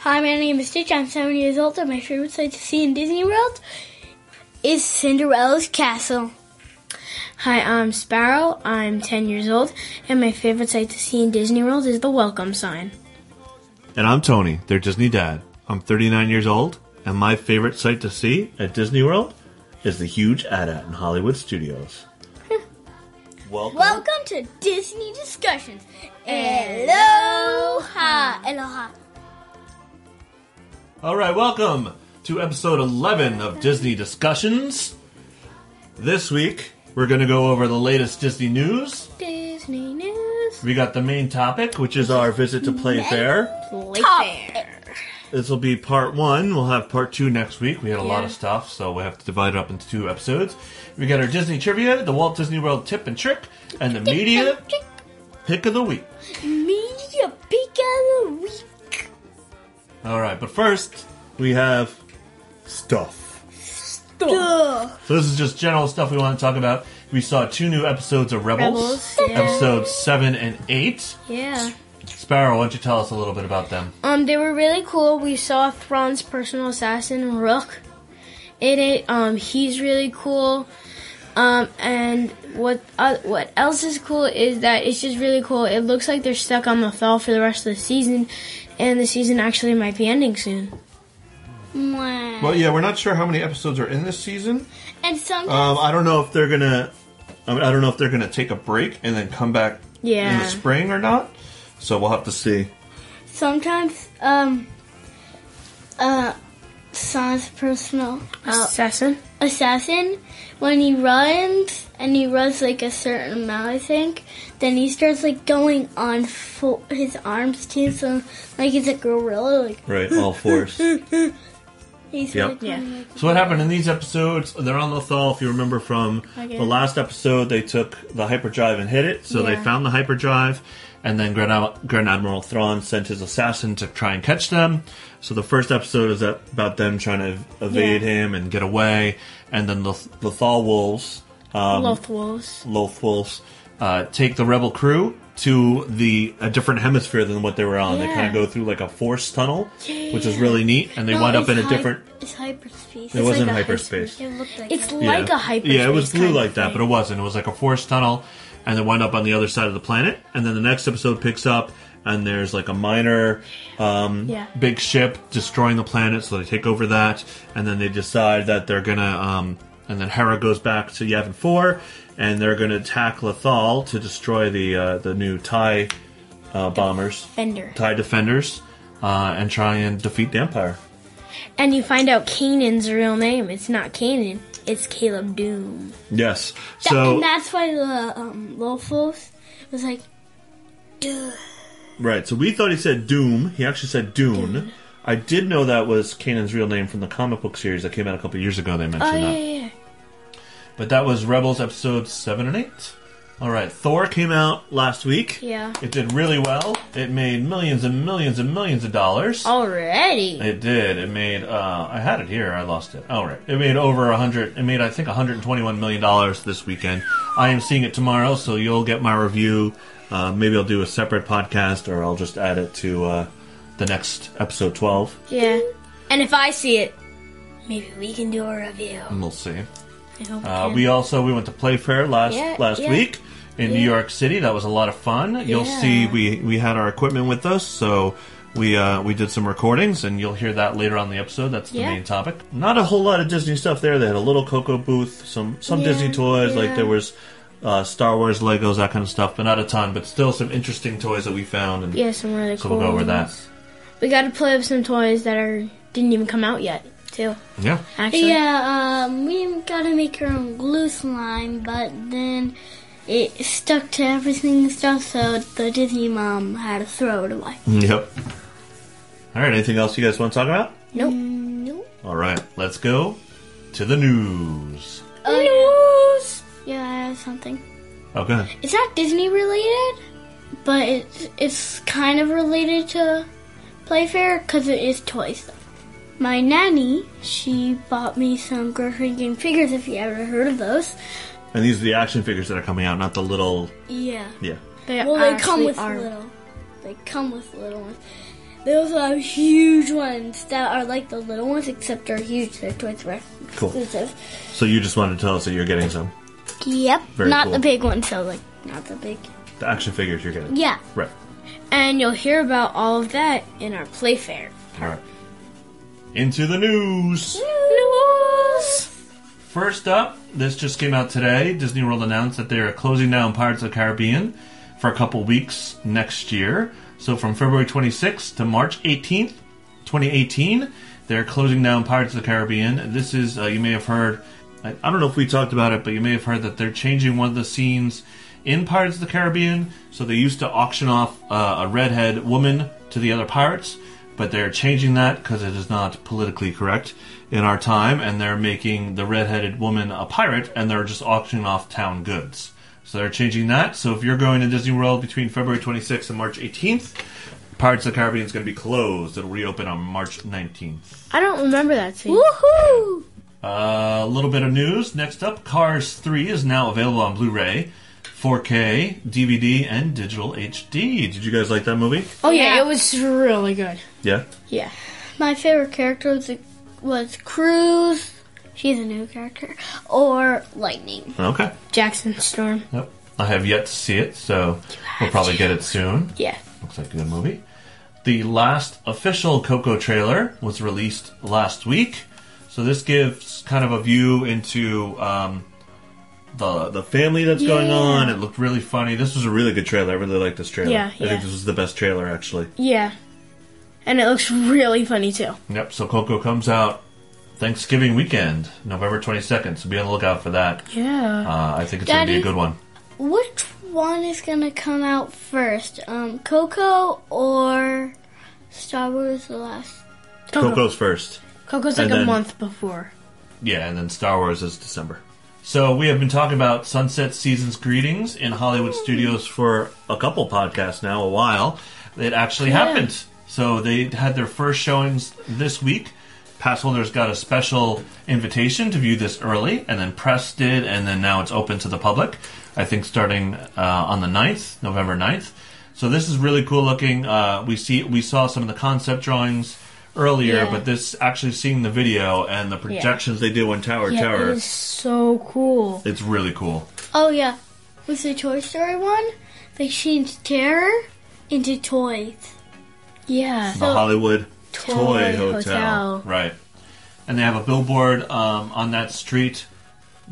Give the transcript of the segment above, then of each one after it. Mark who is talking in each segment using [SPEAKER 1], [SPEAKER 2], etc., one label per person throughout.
[SPEAKER 1] Hi, my name is Stitch. I'm seven years old, and my favorite sight to see in Disney World is Cinderella's castle. Hi, I'm Sparrow. I'm 10 years old, and my favorite sight to see in Disney World is the welcome sign.
[SPEAKER 2] And I'm Tony, their Disney dad. I'm 39 years old, and my favorite sight to see at Disney World is the huge AT-AT in Hollywood Studios. Welcome.
[SPEAKER 1] Welcome to Disney Discussions. Aloha! Aloha.
[SPEAKER 2] All right, welcome to episode 11 of Disney Discussions. This week, we're going to go over the latest Disney news.
[SPEAKER 1] Disney News.
[SPEAKER 2] We got the main topic, which is our visit to Playfair.
[SPEAKER 1] Playfair.
[SPEAKER 2] This will be part one. We'll have part two next week. We had a lot of stuff, so we have to divide it up into two episodes. We got our Disney trivia, the Walt Disney World tip and trick, and the media pick of the week.
[SPEAKER 1] Media pick of the Week.
[SPEAKER 2] All right, but first we have stuff.
[SPEAKER 1] Duh.
[SPEAKER 2] So this is just general stuff we want to talk about. We saw two new episodes of Rebels,
[SPEAKER 1] Rebels, yeah.
[SPEAKER 2] episodes seven and eight.
[SPEAKER 1] Yeah.
[SPEAKER 2] Sparrow, why don't you tell us a little bit about them?
[SPEAKER 1] Um, they were really cool. We saw Thrawn's personal assassin, Rook. In it, um, he's really cool. Um, and what uh, what else is cool is that it's just really cool. It looks like they're stuck on Lothal for the rest of the season, and the season actually might be ending soon.
[SPEAKER 2] Well, yeah, we're not sure how many episodes are in this season.
[SPEAKER 1] And sometimes,
[SPEAKER 2] Um, I don't know if they're gonna. I, mean, I don't know if they're gonna take a break and then come back
[SPEAKER 1] yeah.
[SPEAKER 2] in the spring or not. So we'll have to see.
[SPEAKER 1] sometimes, um, uh, Thrawn's personal uh,
[SPEAKER 3] Assassin.
[SPEAKER 1] assassin when he runs and he runs like a certain amount i think then he starts like going on full, his arms too so like he's a gorilla like
[SPEAKER 2] Right, all fours.
[SPEAKER 1] he's
[SPEAKER 2] Yep.
[SPEAKER 1] like,
[SPEAKER 3] Yeah.
[SPEAKER 2] So what happened in these episodes? They're on Lothal. If you remember from the last episode, they took the hyperdrive and hit it. So they found the hyperdrive, and then Grand, Grand Admiral Thrawn sent his assassin to try and catch them. So the first episode is about them trying to evade
[SPEAKER 1] Yeah.
[SPEAKER 2] him and get away, and then the Lothal wolves, um,
[SPEAKER 1] Loth wolves
[SPEAKER 2] Loth wolves, uh, take the rebel crew to the a different hemisphere than what they were on. They kind of go through like a force tunnel, which is really neat, and they wind up in a different.
[SPEAKER 1] it's hyperspace
[SPEAKER 2] It wasn't
[SPEAKER 3] like a
[SPEAKER 2] hyperspace.
[SPEAKER 3] It looked like
[SPEAKER 1] it's like
[SPEAKER 2] yeah.
[SPEAKER 1] a hyperspace
[SPEAKER 2] Yeah, it was blue like that,
[SPEAKER 1] thing.
[SPEAKER 2] but it wasn't. It was like a force tunnel, and they wind up on the other side of the planet. And then the next episode picks up, and there's like a minor, um,
[SPEAKER 1] Yeah.
[SPEAKER 2] big ship destroying the planet. So they take over that, and then they decide that they're gonna. Um, and then Hera goes back to Yavin Four, and they're gonna attack Lothal to destroy the uh, the new Tie uh, bombers,
[SPEAKER 1] Fender.
[SPEAKER 2] Tie defenders, uh, and try and defeat the Empire.
[SPEAKER 1] and you find out Kanan's real name it's not Kanan it's Caleb Doom
[SPEAKER 2] Yes.
[SPEAKER 1] That-
[SPEAKER 2] So
[SPEAKER 1] and that's why the um, wolves was like Duh.
[SPEAKER 2] Right, so we thought he said Doom. He actually said Dune. I did know that was Kanan's real name from the comic book series that came out a couple years ago. They mentioned
[SPEAKER 1] oh yeah,
[SPEAKER 2] that.
[SPEAKER 1] yeah, yeah.
[SPEAKER 2] But that was Rebels episode 7 and 8. All right, Thor came out last week.
[SPEAKER 1] Yeah.
[SPEAKER 2] It did really well. It made millions and millions and millions of dollars.
[SPEAKER 1] already
[SPEAKER 2] It did. It made. Uh, I had it here. I lost it. All right. It made over a hundred. It made I think 121 million dollars this weekend. I am seeing it tomorrow, so you'll get my review. Uh, maybe I'll do a separate podcast, or I'll just add it to uh, the next episode 12,
[SPEAKER 1] Yeah. And if I see it, maybe we can do a review.
[SPEAKER 2] and we'll see.
[SPEAKER 1] I hope
[SPEAKER 2] Uh,
[SPEAKER 1] can.
[SPEAKER 2] we also we went to Playfair last
[SPEAKER 1] Yeah,
[SPEAKER 2] last
[SPEAKER 1] yeah.
[SPEAKER 2] week in New York City. That was a lot of fun. You'll
[SPEAKER 1] Yeah.
[SPEAKER 2] see we we had our equipment with us, so we uh, we did some recordings, and you'll hear that later on the episode. That's the
[SPEAKER 1] Yeah.
[SPEAKER 2] main topic. Not a whole lot of Disney stuff there. They had a little Coco booth, some some
[SPEAKER 1] Yeah,
[SPEAKER 2] Disney toys, like there was. Uh, Star Wars Legos, that kind of stuff, but not a ton. But still, some interesting toys that we found. And
[SPEAKER 1] yeah, some really
[SPEAKER 2] so
[SPEAKER 1] cool.
[SPEAKER 2] we'll go over that.
[SPEAKER 1] We got to play with some toys that are didn't even come out yet, too.
[SPEAKER 2] Yeah,
[SPEAKER 1] Actually,
[SPEAKER 3] Yeah, um, we gotta make our own glue slime, but then it stuck to everything and stuff, so the Disney mom had to throw it away.
[SPEAKER 2] yep. All right. Anything else you guys want to talk about?
[SPEAKER 1] nope.
[SPEAKER 3] Mm, nope.
[SPEAKER 2] All right. Let's go to the news.
[SPEAKER 3] Oh, news! Yeah, I have something.
[SPEAKER 2] Oh, go ahead.
[SPEAKER 3] It's not Disney related, but it's, it's kind of related to Playfair because it is toy stuff. my nanny, she bought me some Girl Shrinking figures. If you ever heard of those,
[SPEAKER 2] And these are the action figures that are coming out, not the little.
[SPEAKER 3] yeah.
[SPEAKER 2] Yeah.
[SPEAKER 1] They
[SPEAKER 3] Well, they come with
[SPEAKER 1] are.
[SPEAKER 3] little. They come with little ones. They also have huge ones that are like the little ones, except they're huge. They're Toys R Us
[SPEAKER 2] Cool.
[SPEAKER 3] exclusive.
[SPEAKER 2] So you just wanted to tell us that you're getting some.
[SPEAKER 3] Yep.
[SPEAKER 2] Very
[SPEAKER 3] not
[SPEAKER 2] cool.
[SPEAKER 3] the big ones, so like not the big.
[SPEAKER 2] The action figures you're getting.
[SPEAKER 3] Yeah.
[SPEAKER 2] Right.
[SPEAKER 1] And you'll hear about all of that in our play fair.
[SPEAKER 2] All right. Into the news.
[SPEAKER 1] News!
[SPEAKER 2] First up, this just came out today. Disney World announced that they are closing down Pirates of the Caribbean for a couple weeks next year. So from February 26th to March 18th, 2018, they're closing down Pirates of the Caribbean. This is, uh, you may have heard, I, I don't know if we talked about it, but you may have heard that they're changing one of the scenes in Pirates of the Caribbean. So they used to auction off uh, a redhead woman to the other pirates, but they're changing that because it is not politically correct in our time, and they're making the redheaded woman a pirate, and they're just auctioning off town goods. So they're changing that. So if you're going to Disney World between February 26th and March 18th, Pirates of the Caribbean is going to be closed. It'll reopen on March 19th.
[SPEAKER 1] I don't remember that scene.
[SPEAKER 3] Woohoo!
[SPEAKER 2] Uh, a little bit of news. Next up, Cars 3 is now available on Blu-ray, 4K, DVD, and digital HD. Did you guys like that movie?
[SPEAKER 1] Oh yeah,
[SPEAKER 3] Yeah.
[SPEAKER 1] it was really good.
[SPEAKER 2] Yeah.
[SPEAKER 1] Yeah.
[SPEAKER 3] My favorite character was, was Cruz. She's a new character. Or Lightning.
[SPEAKER 2] Okay.
[SPEAKER 1] Jackson Storm.
[SPEAKER 2] Yep. I have yet to see it, so we'll probably get it soon.
[SPEAKER 1] Yeah.
[SPEAKER 2] Looks like a good movie. The last official Coco trailer was released last week, so this gives kind of a view into um, the the family that's going on. It looked really funny. This was a really good trailer. I really like this trailer.
[SPEAKER 1] Yeah,
[SPEAKER 2] I
[SPEAKER 1] yeah.
[SPEAKER 2] think this was the best trailer actually.
[SPEAKER 1] Yeah. And it looks really funny too.
[SPEAKER 2] Yep. So Coco comes out Thanksgiving weekend, November twenty second. So be on the lookout for that.
[SPEAKER 1] Yeah.
[SPEAKER 2] Uh, I think it's going to be a good one.
[SPEAKER 3] Which one is gonna come out first? Um, Coco or Star Wars The Last?
[SPEAKER 1] Coco.
[SPEAKER 2] Coco's first.
[SPEAKER 1] Coco's like a month before.
[SPEAKER 2] Yeah, and then Star Wars is December. So we have been talking about Sunset Seasons Greetings in Hollywood Studios for a couple podcasts now, a while. It actually happened. So they had their first showings this week. Pass holders got a special invitation to view this early, and then press did, and then now it's open to the public. I think starting uh, on the 9th, November 9th. So this is really cool looking. Uh, we see we saw some of the concept drawings earlier,
[SPEAKER 1] Yeah.
[SPEAKER 2] but this actually seeing the video and the projections they do on Tower
[SPEAKER 1] Yeah,
[SPEAKER 2] Tower,
[SPEAKER 1] it is so cool.
[SPEAKER 2] it's really cool.
[SPEAKER 3] Oh yeah, with the Toy Story one, they changed terror into toys.
[SPEAKER 1] Yeah.
[SPEAKER 2] The Hollywood Toy,
[SPEAKER 1] Toy
[SPEAKER 2] Hotel.
[SPEAKER 1] Hotel.
[SPEAKER 2] right? And they have a billboard um, on that street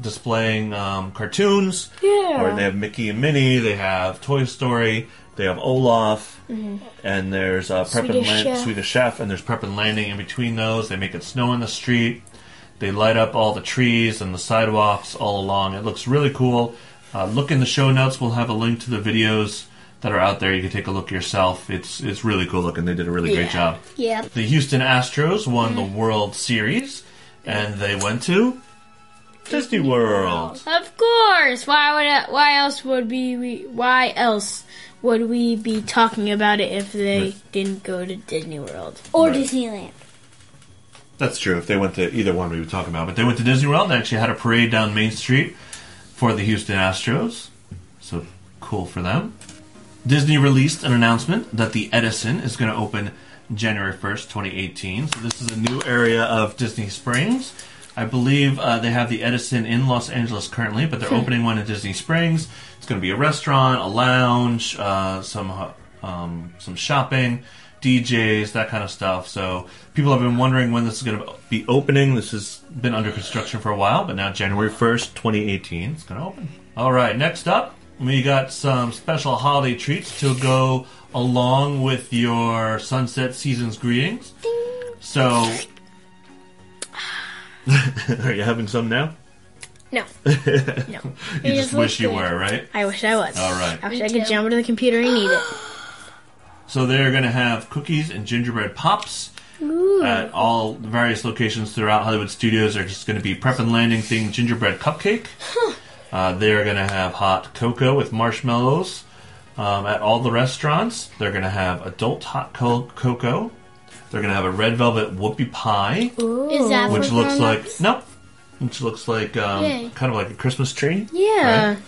[SPEAKER 2] displaying um, cartoons.
[SPEAKER 1] Yeah.
[SPEAKER 2] Or they have Mickey and Minnie. They have Toy Story. They have Olaf. And there's uh, Prep and
[SPEAKER 1] Mm-hmm. Swedish
[SPEAKER 2] Land-
[SPEAKER 1] Chef.
[SPEAKER 2] Swedish Chef. And there's Prep and Landing in between those. They make it snow in the street. They light up all the trees and the sidewalks all along. It looks really cool. Uh, look in the show notes. We'll have a link to the videos that are out there. You can take a look yourself. It's it's really cool looking. They did a really great job.
[SPEAKER 3] Yeah.
[SPEAKER 2] The Houston Astros won the mm. World Series, and they went to Disney World.
[SPEAKER 1] Of course. Why would I, why else would we, we why else would we be talking about it if they didn't go to Disney World?
[SPEAKER 3] Or
[SPEAKER 2] Right.
[SPEAKER 3] Disneyland.
[SPEAKER 2] That's true. If they went to either one, we would talk about. But they went to Disney World. They actually had a parade down Main Street for the Houston Astros. So cool for them. Disney released an announcement that the Edison is going to open January 1st, 2018. So this is a new area of Disney Springs. I believe uh, they have the Edison in Los Angeles currently, but they're opening one in Disney Springs. It's going to be a restaurant, a lounge, uh, some uh, um, some shopping, DJs, that kind of stuff. So people have been wondering when this is going to be opening. This has been under construction for a while, but now January 1st, 2018, it's going to open. All right, next up, we got some special holiday treats to go along with your Sunset Seasons greetings. So, are you having some now?
[SPEAKER 1] No. no.
[SPEAKER 2] You just
[SPEAKER 3] just
[SPEAKER 2] wish you
[SPEAKER 3] good.
[SPEAKER 2] were, right?
[SPEAKER 1] I wish I was.
[SPEAKER 2] All right.
[SPEAKER 1] I wish
[SPEAKER 3] Me
[SPEAKER 1] I could
[SPEAKER 3] too.
[SPEAKER 1] jump to the computer and eat it.
[SPEAKER 2] So they're going to have cookies and gingerbread pops at all various locations throughout Hollywood Studios. They're just going to be Prep and Landing themed gingerbread cupcake. Uh, they're going to have hot cocoa with marshmallows um, at all the restaurants. They're going to have adult hot co- cocoa They're going to have a red velvet whoopie pie,
[SPEAKER 3] Is that
[SPEAKER 2] which
[SPEAKER 3] for
[SPEAKER 2] looks like
[SPEAKER 3] grown-ups?
[SPEAKER 2] nope, which looks like um,
[SPEAKER 3] Yay.
[SPEAKER 2] kind of like a Christmas tree.
[SPEAKER 1] Yeah.
[SPEAKER 2] Right.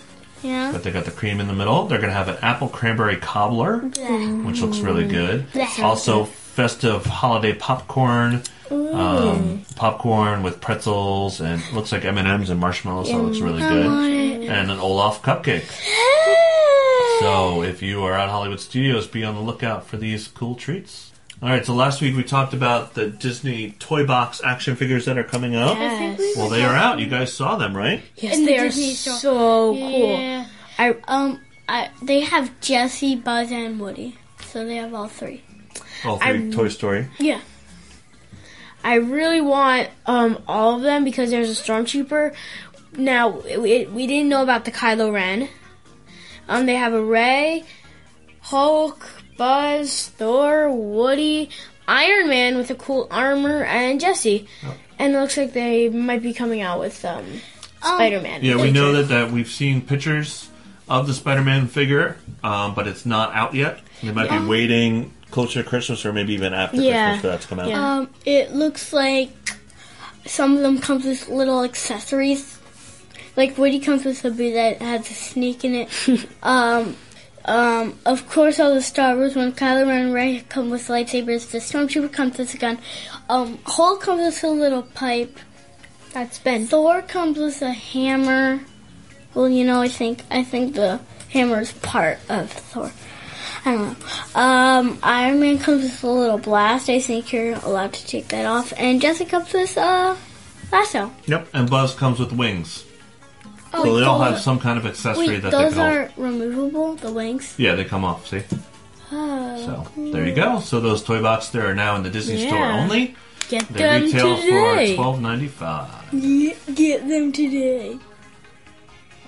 [SPEAKER 3] Yeah.
[SPEAKER 2] But they got the cream in the middle. They're going to have an apple cranberry cobbler, which looks really good. Also, festive holiday popcorn, um, popcorn with pretzels and looks like M and M's and marshmallows. So it looks really
[SPEAKER 3] I
[SPEAKER 2] good.
[SPEAKER 3] want it.
[SPEAKER 2] And an Olaf cupcake. So if you are at Hollywood Studios, be on the lookout for these cool treats. All right. So last week we talked about the Disney Toy Box action figures that are coming out.
[SPEAKER 1] Yes.
[SPEAKER 2] Well, they are out. You guys saw them, right?
[SPEAKER 1] Yes,
[SPEAKER 3] In the
[SPEAKER 1] they are
[SPEAKER 3] Disney store.
[SPEAKER 1] so cool.
[SPEAKER 3] Yeah.
[SPEAKER 1] I
[SPEAKER 3] Um, I they have Jesse, Buzz, and Woody, so they have all three.
[SPEAKER 2] All 3
[SPEAKER 1] I'm-
[SPEAKER 2] Toy Story.
[SPEAKER 3] Yeah.
[SPEAKER 1] I really want um, all of them because there's a stormtrooper. Now we, we didn't know about the Kylo Ren. Um, they have a Rey, Hulk, Buzz, Thor, Woody, Iron Man with a cool armor, and Jesse. And it looks like they might be coming out with um, Spider Man.
[SPEAKER 2] Yeah, we know that, that we've seen pictures of the Spider-Man figure, um, but it's not out yet. They might be waiting closer to Christmas or maybe even after
[SPEAKER 1] Yeah.
[SPEAKER 2] Christmas for that to come out.
[SPEAKER 1] Yeah.
[SPEAKER 3] Um, it looks like some of them comes with little accessories. Like Woody comes with a boot that has a snake in it. um, um, of course, all the Star Wars when Kylo Ren and Rey come with lightsabers. The Stormtrooper comes with a gun. Um, Hulk comes with a little pipe.
[SPEAKER 1] That's Ben.
[SPEAKER 3] Thor comes with a hammer. Well, you know, I think I think the hammer is part of Thor. I don't know. Um, Iron Man comes with a little blast. I think you're allowed to take that off. And Jesse comes with uh, lasso.
[SPEAKER 2] Yep, and Buzz comes with wings.
[SPEAKER 3] Oh,
[SPEAKER 2] So they all have some kind of accessory
[SPEAKER 3] Wait,
[SPEAKER 2] that
[SPEAKER 3] those
[SPEAKER 2] they can
[SPEAKER 3] are removable. The wings.
[SPEAKER 2] Yeah, they come off, see?
[SPEAKER 3] Oh,
[SPEAKER 2] So there you go. So those toy boxes there are now in the Disney store
[SPEAKER 1] Yeah.
[SPEAKER 2] only.
[SPEAKER 1] Get
[SPEAKER 2] They
[SPEAKER 1] them
[SPEAKER 2] retail
[SPEAKER 1] today.
[SPEAKER 2] for twelve ninety five.
[SPEAKER 3] get them today.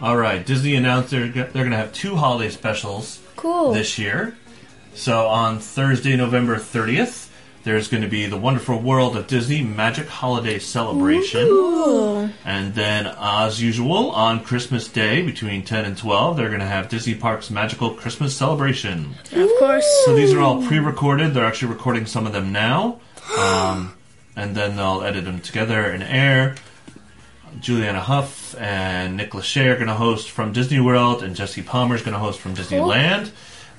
[SPEAKER 2] All right, Disney announced they're they're going to have two holiday specials
[SPEAKER 1] cool.
[SPEAKER 2] this year. So on Thursday, November 30th, there's going to be the Wonderful World of Disney Magic Holiday Celebration.
[SPEAKER 1] Cool.
[SPEAKER 2] And then, as usual, on Christmas Day between 10 and 12, they're going to have Disney Parks Magical Christmas Celebration.
[SPEAKER 1] Of course.
[SPEAKER 2] So these are all pre recorded. They're actually recording some of them now. Um, and then they'll edit them together and air. Julianne Hough and Nick Lachey are going to host from Disney World, and Jesse Palmer is going to host from Disneyland.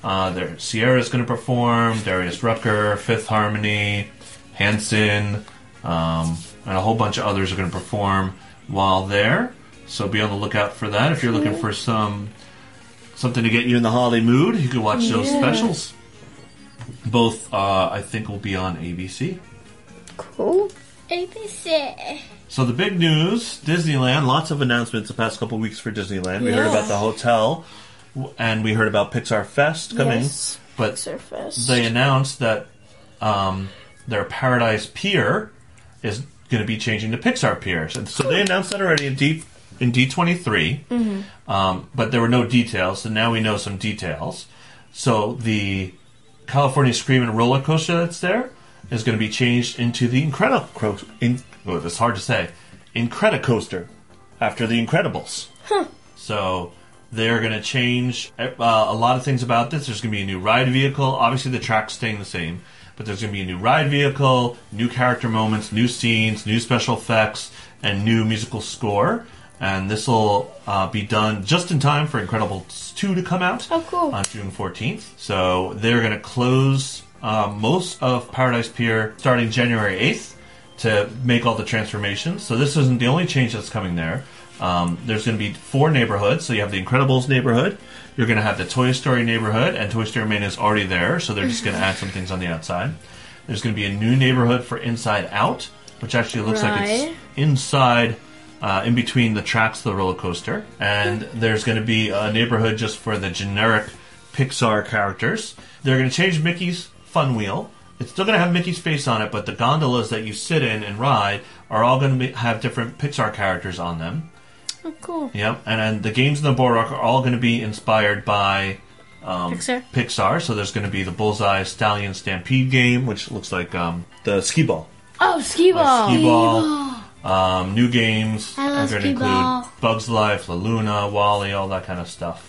[SPEAKER 2] Uh, there, Ciara is going to perform, Darius Rucker, Fifth Harmony, Hanson, um, and a whole bunch of others are going to perform while there. So be on the lookout for that. If you're looking for some something to get you in the holiday mood, you can watch those
[SPEAKER 1] Yeah.
[SPEAKER 2] specials. Both, uh, I think, will be on ABC.
[SPEAKER 1] Cool.
[SPEAKER 3] ABC.
[SPEAKER 2] So the big news, Disneyland, lots of announcements the past couple weeks for Disneyland. We heard
[SPEAKER 1] Yeah.
[SPEAKER 2] about the hotel, w- and we heard about Pixar Fest coming.
[SPEAKER 1] Yes.
[SPEAKER 2] But
[SPEAKER 1] Surface.
[SPEAKER 2] they announced that um, their Paradise Pier is going to be changing to Pixar Piers, and so they announced that already in D in D twenty three. Um, but there were no details, so now we know some details. So the California Screaming roller coaster that's there is going to be changed into the Incredicoaster. In, oh, it's hard to say. Incredicoaster after the Incredibles. So they're going to change uh, a lot of things about this. There's going to be a new ride vehicle. Obviously, the track's staying the same, but there's going to be a new ride vehicle, new character moments, new scenes, new special effects, and new musical score. And this will uh, be done just in time for Incredibles 2 to come out
[SPEAKER 1] Oh, cool.
[SPEAKER 2] on June 14th. So they're going to close uh, most of Paradise Pier starting January 8th to make all the transformations. So this isn't the only change that's coming there. Um, there's going to be four neighborhoods. So you have the Incredibles neighborhood. You're going to have the Toy Story neighborhood, and Toy Story Mania is already there. So they're just going to add some things on the outside. There's going to be a new neighborhood for Inside Out, which actually looks like it's inside, uh, in between the tracks of the roller coaster. And there's going to be a neighborhood just for the generic Pixar characters. They're going to change Mickey's Fun Wheel. It's still going to have Mickey's face on it, but the gondolas that you sit in and ride are all going to be, have different Pixar characters on them.
[SPEAKER 1] Oh, cool.
[SPEAKER 2] Yep, and then the games in the boardwalk are all going to be inspired by um,
[SPEAKER 1] Pixar.
[SPEAKER 2] Pixar. So there's going to be the Bullseye Stallion Stampede game, which looks like um, the skee ball.
[SPEAKER 1] Oh, skee ball.
[SPEAKER 2] Skee ball. Um, new games are going to include
[SPEAKER 3] ball.
[SPEAKER 2] Bugs Life, La Luna, WALL-E, all that kind of stuff.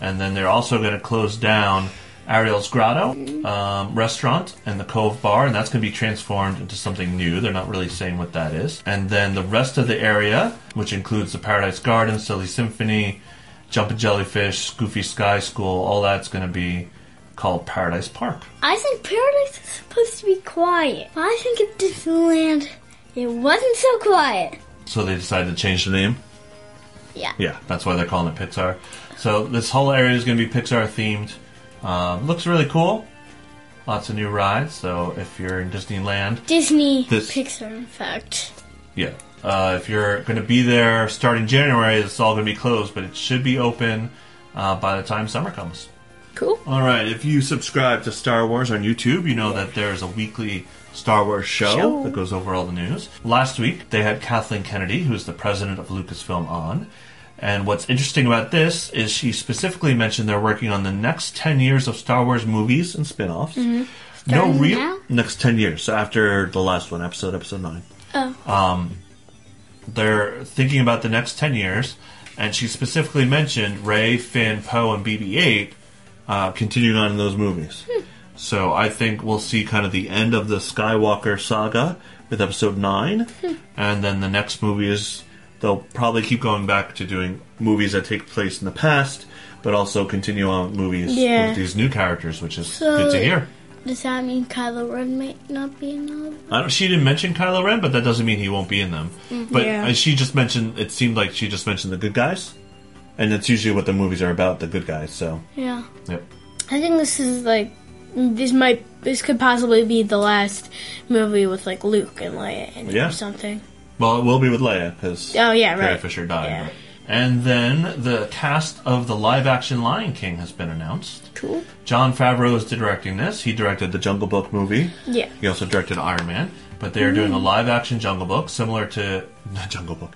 [SPEAKER 2] And then they're also going to close down Ariel's Grotto um, restaurant and the Cove Bar, and that's going to be transformed into something new. They're not really saying what that is. And then the rest of the area, which includes the Paradise Garden, Silly Symphony, Jumpin' Jellyfish, Goofy Sky School, all that's going to be called Paradise Park.
[SPEAKER 3] I think Paradise is supposed to be quiet. I think at Disneyland, it wasn't so quiet.
[SPEAKER 2] So they decided to change the name.
[SPEAKER 3] Yeah.
[SPEAKER 2] Yeah, that's why they're calling it Pixar. So this whole area is going to be Pixar themed. Um, looks really cool. Lots of new rides. So if you're in Disneyland,
[SPEAKER 3] Disney
[SPEAKER 2] This-
[SPEAKER 3] Pixar, in fact.
[SPEAKER 2] yeah. Uh, if you're going to be there starting January, it's all going to be closed, but it should be open uh, by the time summer comes.
[SPEAKER 1] Cool.
[SPEAKER 2] All right. If you subscribe to Star Wars on YouTube, you know that there's a weekly Star Wars show,
[SPEAKER 1] Show.
[SPEAKER 2] that goes over all the news. Last week, they had Kathleen Kennedy, who's the president of Lucasfilm, on. And what's interesting about this is she specifically mentioned they're working on the next 10 years of Star Wars movies and spin offs. No real.
[SPEAKER 3] now?
[SPEAKER 2] Next 10 years. So after the last one, episode, episode 9
[SPEAKER 3] Oh.
[SPEAKER 2] Um, they're thinking about the next 10 years, and she specifically mentioned Rey, Finn, Poe, and BB 8 uh, continuing on in those movies. So I think we'll see kind of the end of the Skywalker saga with episode 9, and then the next movie is they'll probably keep going back to doing movies that take place in the past, but also continue on with movies
[SPEAKER 1] Yeah.
[SPEAKER 2] with these new characters, which is
[SPEAKER 3] So-
[SPEAKER 2] good to hear.
[SPEAKER 3] Does that mean Kylo Ren might not be in all of them?
[SPEAKER 2] I don't, she didn't mention Kylo Ren, but that doesn't mean he won't be in them. But
[SPEAKER 1] Yeah.
[SPEAKER 2] uh, she just mentioned. It seemed like she just mentioned the good guys, and that's usually what the movies are about—the good guys. So,
[SPEAKER 3] Yeah.
[SPEAKER 2] yep.
[SPEAKER 1] I think this is like this might this could possibly be the last movie with like Luke and Leia in it
[SPEAKER 2] Yeah.
[SPEAKER 1] or something.
[SPEAKER 2] Well, it will be with Leia because
[SPEAKER 1] Oh yeah,
[SPEAKER 2] Carrie
[SPEAKER 1] right.
[SPEAKER 2] Fisher died.
[SPEAKER 1] Yeah.
[SPEAKER 2] And then the cast of the live-action Lion King has been announced.
[SPEAKER 1] Cool.
[SPEAKER 2] Jon Favreau is directing this. He directed the Jungle Book movie.
[SPEAKER 1] Yeah.
[SPEAKER 2] He also directed Iron Man. But they are doing a live-action Jungle Book similar to not Jungle Book.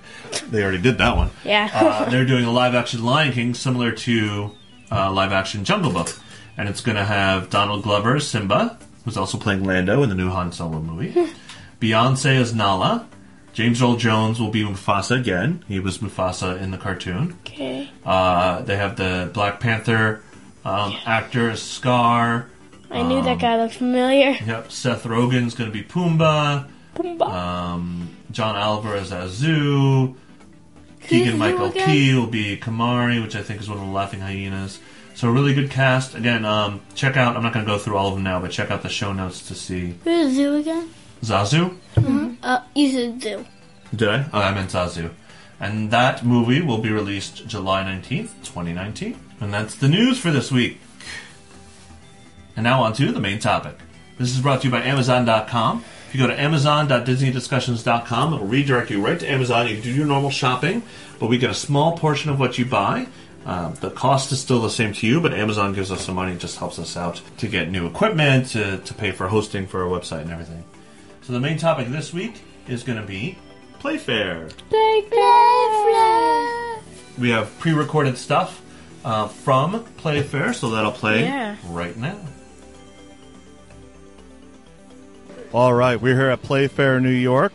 [SPEAKER 2] They already did that one.
[SPEAKER 1] Yeah.
[SPEAKER 2] uh, they're doing a live action Lion King similar to uh, live action Jungle Book. And it's going to have Donald Glover as Simba, who's also playing Lando in the new Han Solo movie. Beyonce as Nala. James Earl Jones will be Mufasa again. He was Mufasa in the cartoon.
[SPEAKER 1] okay.
[SPEAKER 2] Uh, they have the Black Panther um, actor Scar.
[SPEAKER 1] I knew
[SPEAKER 2] Um,
[SPEAKER 1] that guy looked familiar.
[SPEAKER 2] Yep, Seth Rogen's going to be Pumbaa.
[SPEAKER 1] Pumbaa.
[SPEAKER 2] Um, John Alvarez as Azu. Keegan Michael? Key will be Kamari, which I think is one of the Laughing Hyenas. So a really good cast. Again, um, check out. I'm not going to go through all of them now, but check out the show notes to see
[SPEAKER 3] Who's Zoo again?
[SPEAKER 2] Zazu.
[SPEAKER 3] Uh, you said Zoo.
[SPEAKER 2] Did I? Oh, I meant Zazu. And that movie will be released July 19th, 2019. And that's the news for this week. And now on to the main topic. This is brought to you by Amazon.com. If you go to Amazon.DisneyDiscussions.com, it'll redirect you right to Amazon. You can do your normal shopping, but we get a small portion of what you buy. Uh, the cost is still the same to you, but Amazon gives us some money, it just helps us out to get new equipment, to, to pay for hosting for our website and everything. So the main topic this week is going to be Playfair. Playfair. We have pre-recorded stuff uh, from Playfair, so that'll play
[SPEAKER 1] Yeah.
[SPEAKER 2] right now.
[SPEAKER 4] All right, we're here at Playfair, New York.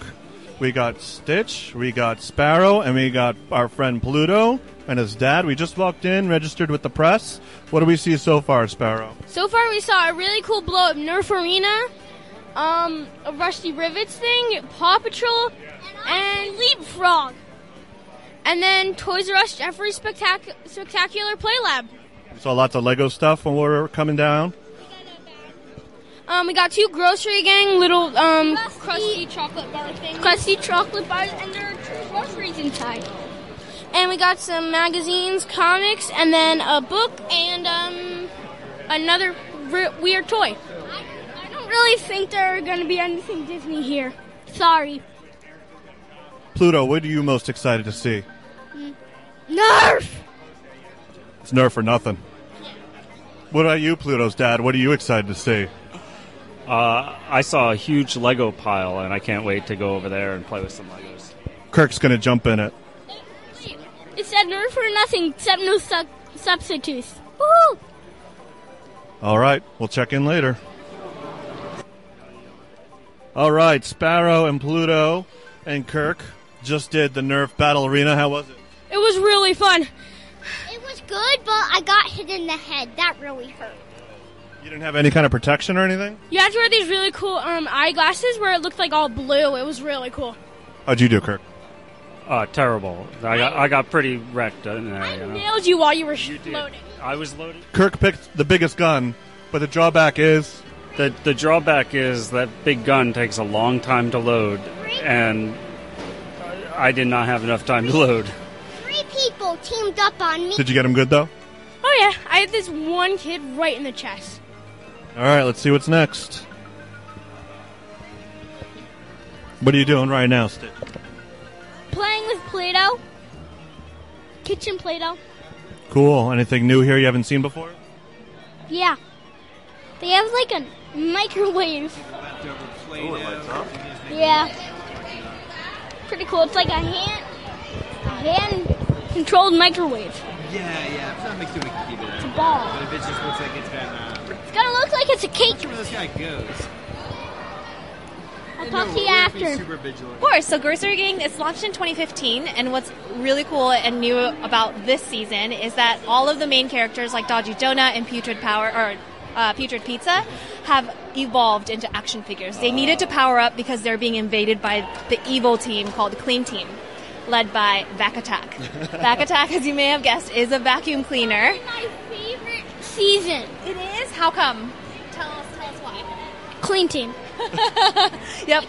[SPEAKER 4] We got Stitch, we got Sparrow, and we got our friend Pluto and his dad. We just walked in, registered with the press. What do we see so far, Sparrow?
[SPEAKER 5] So far, we saw a really cool blow up Nerf Arena, um, a Rusty Rivets thing, Paw Patrol, and Leapfrog. And then Toys R Us Geoffrey Spectac- Spectacular Play Lab.
[SPEAKER 4] We saw lots of Lego stuff when we were coming down.
[SPEAKER 5] Um, we got two grocery gang little um crusty, chocolate bar things. Crusty chocolate bars, and there are two groceries inside. And we got some magazines, comics, and then a book and um another re- weird toy.
[SPEAKER 3] I don't really think there are going to be anything Disney here. Sorry.
[SPEAKER 4] Pluto, what are you most excited to see?
[SPEAKER 5] Nerf.
[SPEAKER 4] It's Nerf or nothing. What about you, Pluto's dad? What are you excited to see?
[SPEAKER 6] Uh, I saw a huge Lego pile, and I can't wait to go over there and play with some Legos.
[SPEAKER 4] Kirk's going to jump in it.
[SPEAKER 3] It said Nerf or nothing except no su- substitutes. Woohoo!
[SPEAKER 4] All right, we'll check in later. All right, Sparrow and Pluto and Kirk just did the Nerf Battle Arena. How was it?
[SPEAKER 5] It was really fun.
[SPEAKER 3] It was good, but I got hit in the head. That really hurt.
[SPEAKER 4] You didn't have any kind of protection or anything?
[SPEAKER 5] You had to wear these really cool um, eyeglasses where it looked like all blue. It was really cool.
[SPEAKER 4] How'd you do, Kirk?
[SPEAKER 6] Uh, terrible. I got, I got pretty wrecked in there.
[SPEAKER 5] I
[SPEAKER 6] You know?
[SPEAKER 5] nailed you while you were sh-
[SPEAKER 6] You did.
[SPEAKER 5] loading.
[SPEAKER 6] I was loaded.
[SPEAKER 4] Kirk picked the biggest gun, but the drawback is
[SPEAKER 6] The the drawback is that big gun takes a long time to load, and I did not have enough time to load.
[SPEAKER 7] Three people teamed up on me.
[SPEAKER 4] Did you get him good though?
[SPEAKER 5] Oh yeah, I had this one kid right in the chest.
[SPEAKER 4] All right, let's see what's next. What are you doing right now, Stitch?
[SPEAKER 3] Playing with Play-Doh. Kitchen Play-Doh.
[SPEAKER 4] Cool. Anything new here you haven't seen before?
[SPEAKER 3] Yeah. They have like a microwave. Yeah. Pretty cool. It's like a hand, a hand-controlled microwave.
[SPEAKER 8] Yeah, yeah. So that makes it we can keep it.
[SPEAKER 3] It's a ball.
[SPEAKER 8] But if it just looks like it's got. Uh,
[SPEAKER 3] It's gonna look like it's a cake.
[SPEAKER 8] where this guy goes.
[SPEAKER 3] I'll talk to you
[SPEAKER 8] We have to
[SPEAKER 3] after.
[SPEAKER 8] Super vigilant.
[SPEAKER 9] Of course. So Grocery Gang is launched in 2015, and what's really cool and new about this season is that all of the main characters, like Dodgy Donut and Putrid Power or uh, Putrid Pizza, have evolved into action figures. They needed to power up because they're being invaded by the evil team called Clean Team, led by Vac Attack. Vac Attack, as you may have guessed, is a vacuum cleaner.
[SPEAKER 3] My favorite season.
[SPEAKER 9] It is. How come? Tell us. Tell us why.
[SPEAKER 3] Clean team.
[SPEAKER 9] Yep.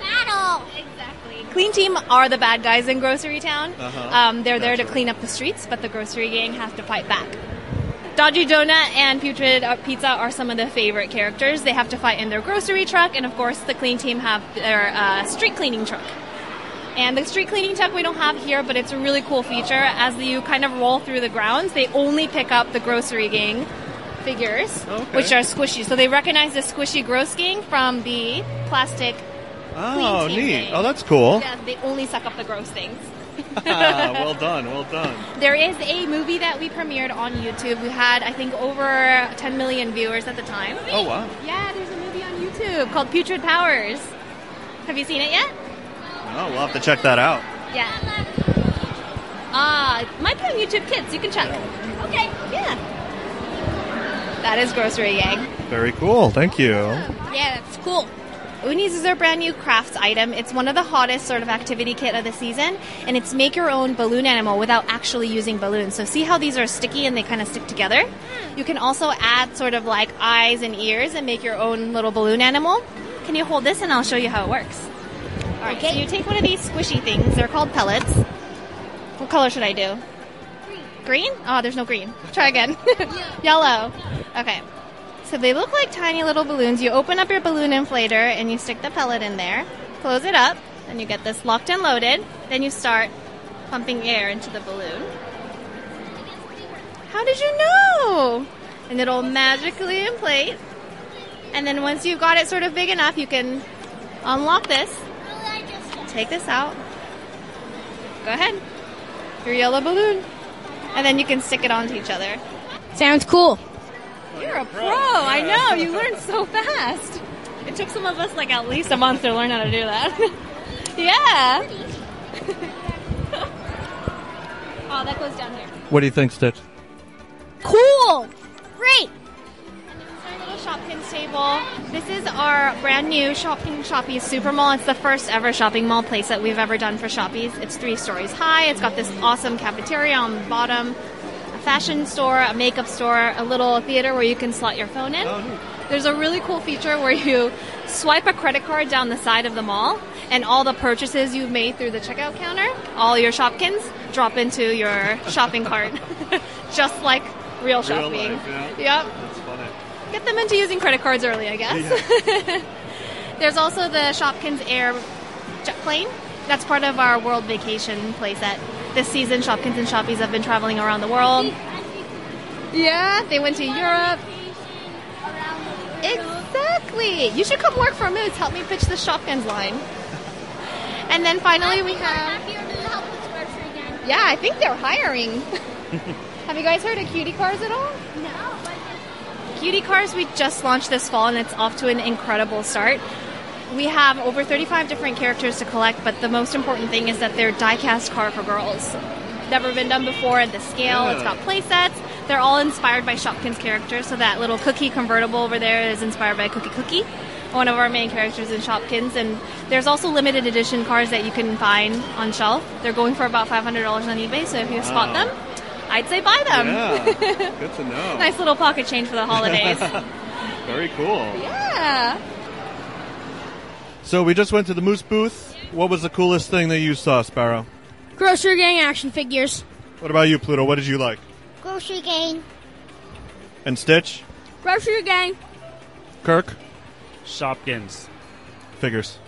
[SPEAKER 3] Battle.
[SPEAKER 9] Exactly. Clean Team are the bad guys in Grocery Town. Uh Um, they're there to clean up the streets, but the Grocery Gang has to fight back. Dodgy Donut and Putrid Pizza are some of the favorite characters. They have to fight in their grocery truck, and of course, the Clean Team have their uh, street cleaning truck. And the street cleaning truck we don't have here, but it's a really cool feature. As you kind of roll through the grounds, they only pick up the Grocery Gang figures,
[SPEAKER 4] Okay.
[SPEAKER 9] which are squishy. So they recognize the squishy Gross Gang from the plastic
[SPEAKER 4] Oh,
[SPEAKER 9] Clean team
[SPEAKER 4] neat.
[SPEAKER 9] thing.
[SPEAKER 4] Oh, that's cool.
[SPEAKER 9] yeah, they only suck up the gross things.
[SPEAKER 4] Well done. Well done.
[SPEAKER 9] There is a movie that we premiered on YouTube. We had, I think, over 10 million viewers at the time.
[SPEAKER 4] Oh, wow.
[SPEAKER 9] Yeah, there's a movie on YouTube called Putrid Powers. Have you seen it yet?
[SPEAKER 4] Oh, we'll have to check that out.
[SPEAKER 9] Yeah. Ah, it might be on YouTube Kids. You can check. Okay. Yeah. That is Grocery Gang.
[SPEAKER 4] Very cool. Thank you.
[SPEAKER 9] Yeah, that's cool. Bloonies is our brand new crafts item. It's one of the hottest sort of activity kit of the season, and it's make your own balloon animal without actually using balloons. So see how these are sticky and they kind of stick together? Hmm. You can also add sort of like eyes and ears and make your own little balloon animal. Can you hold this and I'll show you how it works? All right, so you take one of these squishy things. They're called pellets. What color should I do? Green? Oh, there's no green. Try again. Yellow. Okay. So they look like tiny little balloons. You open up your balloon inflator and you stick the pellet in there, close it up, and you get this locked and loaded. Then you start pumping air into the balloon. How did you know? And it'll magically inflate. And then once you've got it sort of big enough, you can unlock this, take this out. Go ahead. Your yellow balloon. And then you can stick it onto each other.
[SPEAKER 5] Sounds cool.
[SPEAKER 9] You're a pro. I know. You learned so fast. It took some of us like at least a month to learn how to do that. yeah. oh, that goes down here.
[SPEAKER 4] What do you think, Stitch?
[SPEAKER 3] Cool. Great.
[SPEAKER 9] And it's our little Shopkins table. This is our brand new Shopping Shoppies Super Mall. It's the first ever shopping mall place that we've ever done for Shoppies. It's three stories high. It's got this awesome cafeteria on the bottom, a fashion store, a makeup store, a little theater where you can slot your phone in. Oh, There's a really cool feature where you swipe a credit card down the side of the mall, and all the purchases you've made through the checkout counter, all your Shopkins, drop into your shopping cart. Just like real shopping. Yep.
[SPEAKER 4] That's funny.
[SPEAKER 9] Get them into using credit cards early, I guess. There's also the Shopkins Air jet plane. That's part of our world vacation place that this season Shopkins and Shoppies have been traveling around the world. Yeah, they went to Europe. Exactly. You should come work for Moose. Help me pitch the Shopkins line. And then finally we have.
[SPEAKER 3] Here to help with grocery gang.
[SPEAKER 9] Yeah, I think they're hiring. have you guys heard of Cutie Cars at all?
[SPEAKER 3] No,
[SPEAKER 9] Cutie Cars we just launched this fall and it's off to an incredible start. We have over 35 different characters to collect, but the most important thing is that they're die-cast car for girls. Never been done before at this scale. It's got play sets. They're all inspired by Shopkins characters. So that little cookie convertible over there is inspired by Kooky Cookie, one of our main characters in Shopkins. And there's also limited edition cars that you can find on shelf. They're going for about $500 on eBay. So if you spot them, I'd say buy them.
[SPEAKER 4] Yeah. Good to know.
[SPEAKER 9] nice little pocket change for the holidays.
[SPEAKER 4] Very cool.
[SPEAKER 9] yeah.
[SPEAKER 4] So we just went to the Moose booth. What was the coolest thing that you saw, Sparrow?
[SPEAKER 5] Grocery Gang action figures.
[SPEAKER 4] What about you, Pluto? What did you like?
[SPEAKER 7] Grocery gang.
[SPEAKER 4] And Stitch?
[SPEAKER 5] Grocery Gang.
[SPEAKER 4] Kirk?
[SPEAKER 6] Shopkins.
[SPEAKER 4] Figures.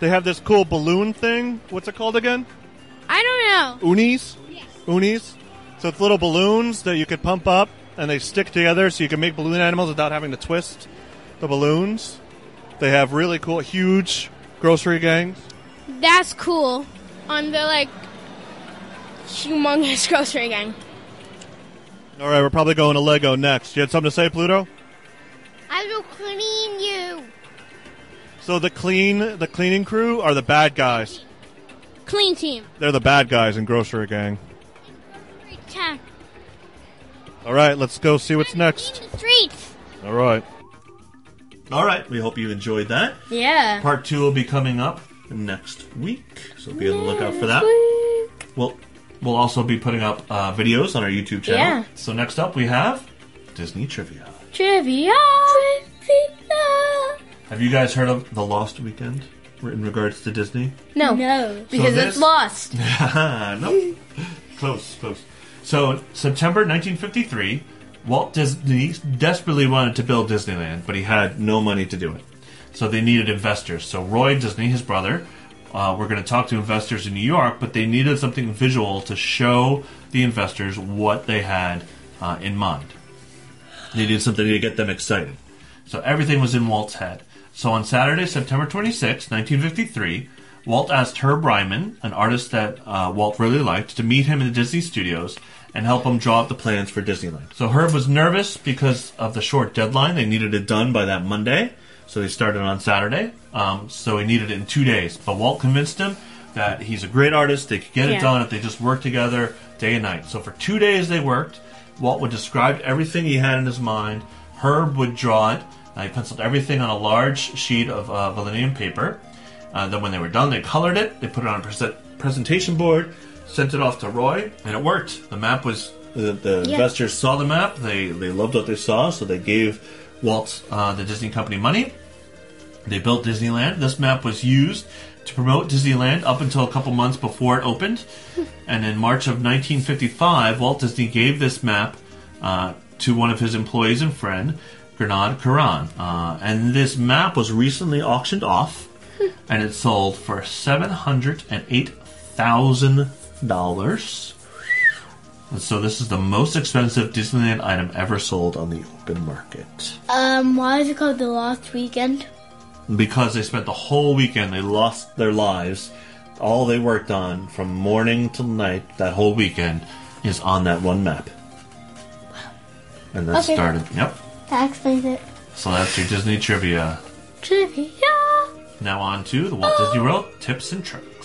[SPEAKER 4] They have this cool balloon thing. What's it called again?
[SPEAKER 5] I don't know.
[SPEAKER 4] Bloonies? Bloonies? So it's little balloons that you could pump up and they stick together so you can make balloon animals without having to twist the balloons. They have really cool, huge grocery gangs.
[SPEAKER 5] That's cool. On the like humongous Grocery Gang.
[SPEAKER 4] All right, we're probably going to Lego next. You had something to say, Pluto?
[SPEAKER 7] I will clean you.
[SPEAKER 4] So the clean, the cleaning crew are the bad guys.
[SPEAKER 5] Clean team.
[SPEAKER 4] They're the bad guys in Grocery Gang. All right, let's go see what's next.
[SPEAKER 7] The streets.
[SPEAKER 4] All right.
[SPEAKER 2] All right, we hope you enjoyed that.
[SPEAKER 1] Yeah.
[SPEAKER 2] Part two will be coming up next week, so be on the lookout for that. We'll we'll also be putting up uh, videos on our YouTube channel.
[SPEAKER 1] Yeah.
[SPEAKER 2] So next up we have Disney trivia.
[SPEAKER 1] Trivia. Trivia.
[SPEAKER 2] Have you guys heard of the Lost Weekend in regards to Disney?
[SPEAKER 1] No.
[SPEAKER 3] No.
[SPEAKER 1] Because
[SPEAKER 2] So
[SPEAKER 1] it's
[SPEAKER 2] this-
[SPEAKER 1] lost.
[SPEAKER 2] nope. close, close. So, September 1953, Walt Disney desperately wanted to build Disneyland, but he had no money to do it. So they needed investors. So Roy Disney, his brother, uh, were going to talk to investors in New York, but they needed something visual to show the investors what they had uh, in mind. They needed something to get them excited. So everything was in Walt's head. So on Saturday, September 26, 1953, Walt asked Herb Ryman, an artist that uh, Walt really liked, to meet him in the Disney studios and help him draw up the plans for Disneyland. So Herb was nervous because of the short deadline. They needed it done by that Monday. So they started on Saturday. Um, so he needed it in two days. But Walt convinced him that he's a great artist. They could get
[SPEAKER 1] Yeah.
[SPEAKER 2] it done if they just worked together day and night. So for two days they worked. Walt would describe everything he had in his mind. Herb would draw it. Uh, he penciled everything on a large sheet of uh, Valenium paper. Uh, then when they were done, they colored it. They put it on a prese- presentation board, sent it off to Roy, and it worked. The map was the, the
[SPEAKER 3] yeah.
[SPEAKER 2] investors saw the map. They they loved what they saw, so they gave Walt uh, the Disney Company money. They built Disneyland. This map was used to promote Disneyland up until a couple months before it opened. and in March of 1955, Walt Disney gave this map uh, to one of his employees and friend, Granad Karan. Uh, and this map was recently auctioned off and it sold for $708,000 dollars. So this is the most expensive Disneyland item ever sold on the open market.
[SPEAKER 3] Um, why is it called the Lost Weekend?
[SPEAKER 2] because they spent the whole weekend they lost their lives all they worked on from morning till night that whole weekend is on that one map and that
[SPEAKER 3] Okay.
[SPEAKER 2] started yep
[SPEAKER 3] That explains it.
[SPEAKER 2] so that's your disney trivia
[SPEAKER 3] Trivia.
[SPEAKER 2] now on to the walt disney world tips and tricks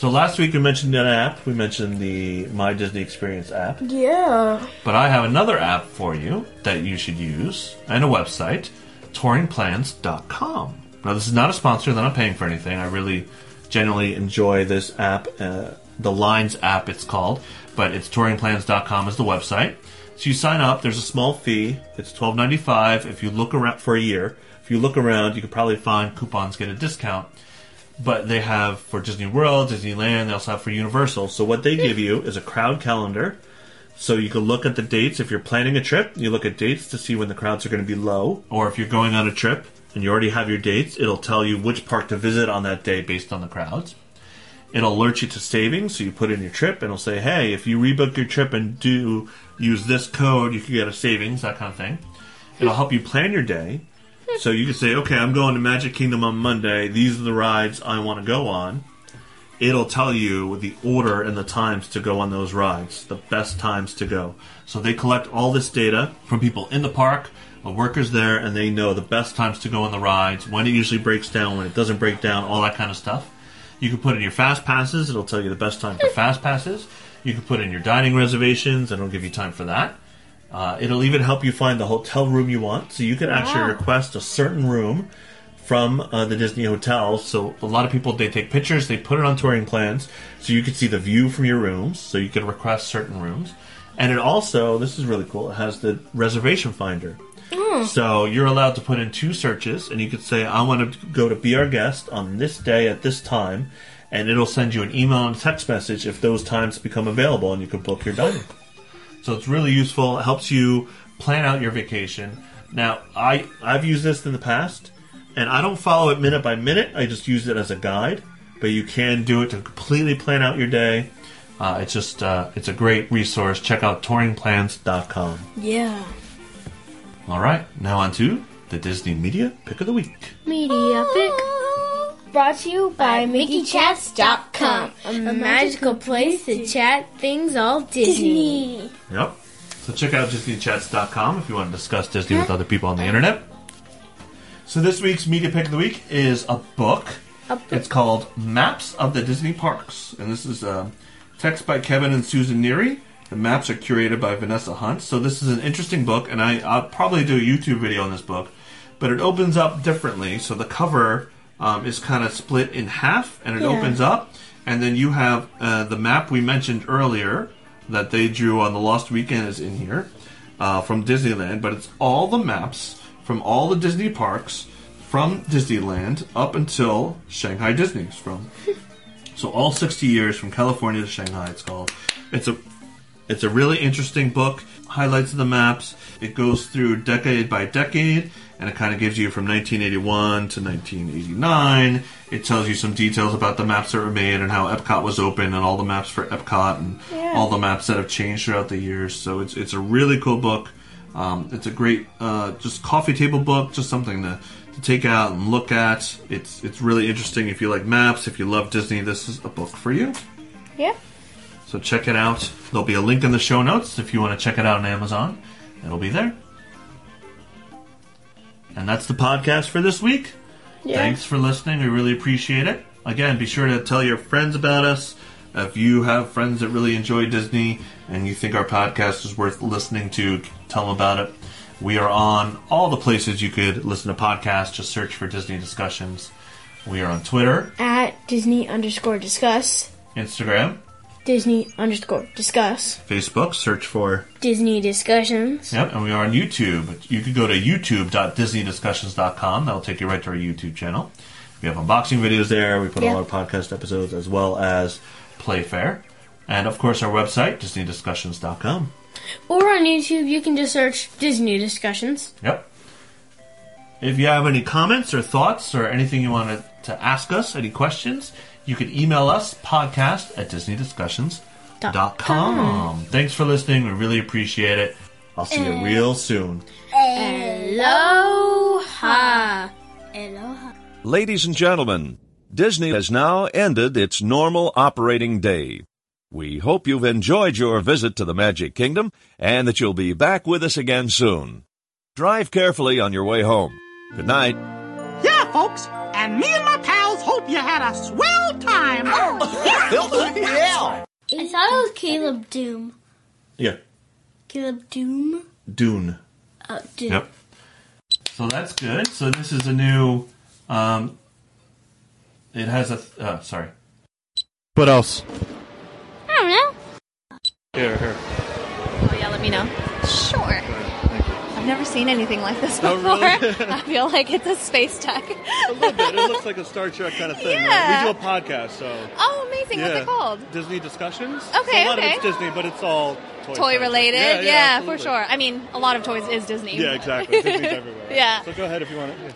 [SPEAKER 2] so last week we mentioned an app we mentioned the my disney experience app
[SPEAKER 1] Yeah.
[SPEAKER 2] But I have another app for you that you should use and a website, touringplans.com. Now, this is not a sponsor, they're not paying for anything. I really genuinely enjoy this app, uh, the Lines app it's called, but it's touringplans.com is the website. So you sign up, there's a small fee, it's $12.95 if you look around for a year. If you look around, you could probably find coupons get a discount but they have for Disney World, Disneyland, they also have for Universal. So what they give you is a crowd calendar. So you can look at the dates. If you're planning a trip, you look at dates to see when the crowds are going to be low. Or if you're going on a trip and you already have your dates, it'll tell you which park to visit on that day based on the crowds. It'll alert you to savings, so you put in your trip, and it'll say, "Hey, if you rebook your trip and do use this code, you can get a savings." That kind of thing. It'll help you plan your day, so you can say, "Okay, I'm going to Magic Kingdom on Monday. These are the rides I want to go on." It'll tell you the order and the times to go on those rides, the best times to go. So they collect all this data from people in the park, the workers there, and they know the best times to go on the rides, when it usually breaks down, when it doesn't break down, all that kind of stuff. You can put in your fast passes. It'll tell you the best time for fast passes. You can put in your dining reservations, and it'll give you time for that. Uh, it'll even help you find the hotel room you want, so you can actually
[SPEAKER 1] Wow.
[SPEAKER 2] request a certain room from uh, the Disney hotels. So a lot of people they take pictures, they put it on touring plans, so you can see the view from your rooms. So you can request certain rooms, and it also this is really cool. It has the reservation finder. So you're allowed to put in two searches, and you could say, "I want to go to be our guest on this day at this time," and it'll send you an email and text message if those times become available, and you can book your dining. So it's really useful. It helps you plan out your vacation. Now, I I've used this in the past, and I don't follow it minute by minute. I just use it as a guide. But you can do it to completely plan out your day. Uh, it's just uh, it's a great resource. Check out touringplans.com.
[SPEAKER 1] Yeah.
[SPEAKER 2] All right, now on to the Disney Media Pick of the Week.
[SPEAKER 1] Media pick. Brought to you by MickeyChats.com, a magical place to chat things all Disney.
[SPEAKER 2] Yep. So check out DisneyChats.com if you want to discuss Disney with other people on the internet. So this week's media pick of the week is a book. A book. It's called Maps of the Disney Parks, and this is a text by Kevin and Susan Neary. The maps are curated by Vanessa Hunt. So this is an interesting book, and I, I'll probably do a YouTube video on this book. But it opens up differently. So the cover um, is kind of split in half, and it
[SPEAKER 1] Yeah.
[SPEAKER 2] opens up, and then you have uh, the map we mentioned earlier that they drew on the Lost Weekend is in here uh, from Disneyland, but it's all the maps from all the Disney parks from Disneyland up until Shanghai Disney's from. so all 60 years from California to Shanghai. It's called. It's a it's a really interesting book. Highlights of the maps. It goes through decade by decade, and it kind of gives you from 1981 to 1989. It tells you some details about the maps that were made and how Epcot was open, and all the maps for Epcot, and all the maps that have changed throughout the years. So it's it's a really cool book. Um, it's a great uh, just coffee table book, just something to, to take out and look at. It's it's really interesting if you like maps. If you love Disney, this is a book for you.
[SPEAKER 5] Yeah.
[SPEAKER 2] So check it out. There'll be a link in the show notes if you want to check it out on Amazon. It'll be there. And that's the podcast for this week. Thanks for listening. We really appreciate it. Again, be sure to tell your friends about us. If you have friends that really enjoy Disney and you think our podcast is worth listening to, tell them about it. We are on all the places you could listen to podcasts. Just search for Disney Discussions. We are on Twitter,
[SPEAKER 1] At Disney underscore discuss.
[SPEAKER 2] Instagram,
[SPEAKER 1] Disney underscore discuss.
[SPEAKER 2] Facebook. Search for
[SPEAKER 1] Disney discussions.
[SPEAKER 2] Yep, and we are on YouTube. You could go to youtube.disneydiscussions.com. That'll take you right to our YouTube channel. We have unboxing videos there. We put
[SPEAKER 1] Yeah.
[SPEAKER 2] all our podcast episodes as well as Playfair. And of course, our website, disneydiscussions.com.
[SPEAKER 1] Or on YouTube, you can just search Disney discussions.
[SPEAKER 2] Yep. If you have any comments or thoughts or anything you wanted to ask us, any questions, you can email us podcast at disneydiscussions.com. Thanks for listening. We really appreciate it. I'll see you real soon.
[SPEAKER 1] Aloha.
[SPEAKER 3] Aloha.
[SPEAKER 10] Ladies and gentlemen, Disney has now ended its normal operating day. We hope you've enjoyed your visit to the Magic Kingdom and that you'll be back with us again soon. Drive carefully on your way home. Good night.
[SPEAKER 11] Yeah, folks. And me and my pals hope you had a swell time.
[SPEAKER 3] I thought it was Caleb Doom.
[SPEAKER 2] Yeah.
[SPEAKER 3] Caleb Doom?
[SPEAKER 2] Dune.
[SPEAKER 3] Oh, Doom.
[SPEAKER 2] Yep. So that's good. So this is a new. Um, it has a. Th- uh, sorry.
[SPEAKER 4] What else?
[SPEAKER 5] I don't know.
[SPEAKER 4] Here, here.
[SPEAKER 9] Oh yeah, let me know. Sure. I've never seen anything like this
[SPEAKER 4] Oh,
[SPEAKER 9] before.
[SPEAKER 4] really?
[SPEAKER 9] I feel like it's a space tech.
[SPEAKER 4] A little bit. It looks like a Star Trek kind of thing.
[SPEAKER 9] Yeah.
[SPEAKER 4] We do a podcast, so.
[SPEAKER 9] Oh, amazing! What's it called?
[SPEAKER 4] Disney discussions.
[SPEAKER 9] Okay,
[SPEAKER 4] so a lot
[SPEAKER 9] okay.
[SPEAKER 4] of it's Disney, but it's all toy,
[SPEAKER 9] toy related.
[SPEAKER 4] Yeah,
[SPEAKER 9] Yeah,
[SPEAKER 4] absolutely.
[SPEAKER 9] for sure. I mean, a lot of toys is Disney.
[SPEAKER 4] Yeah, exactly. Disney's everywhere.
[SPEAKER 9] Yeah.
[SPEAKER 4] So go ahead if you want to.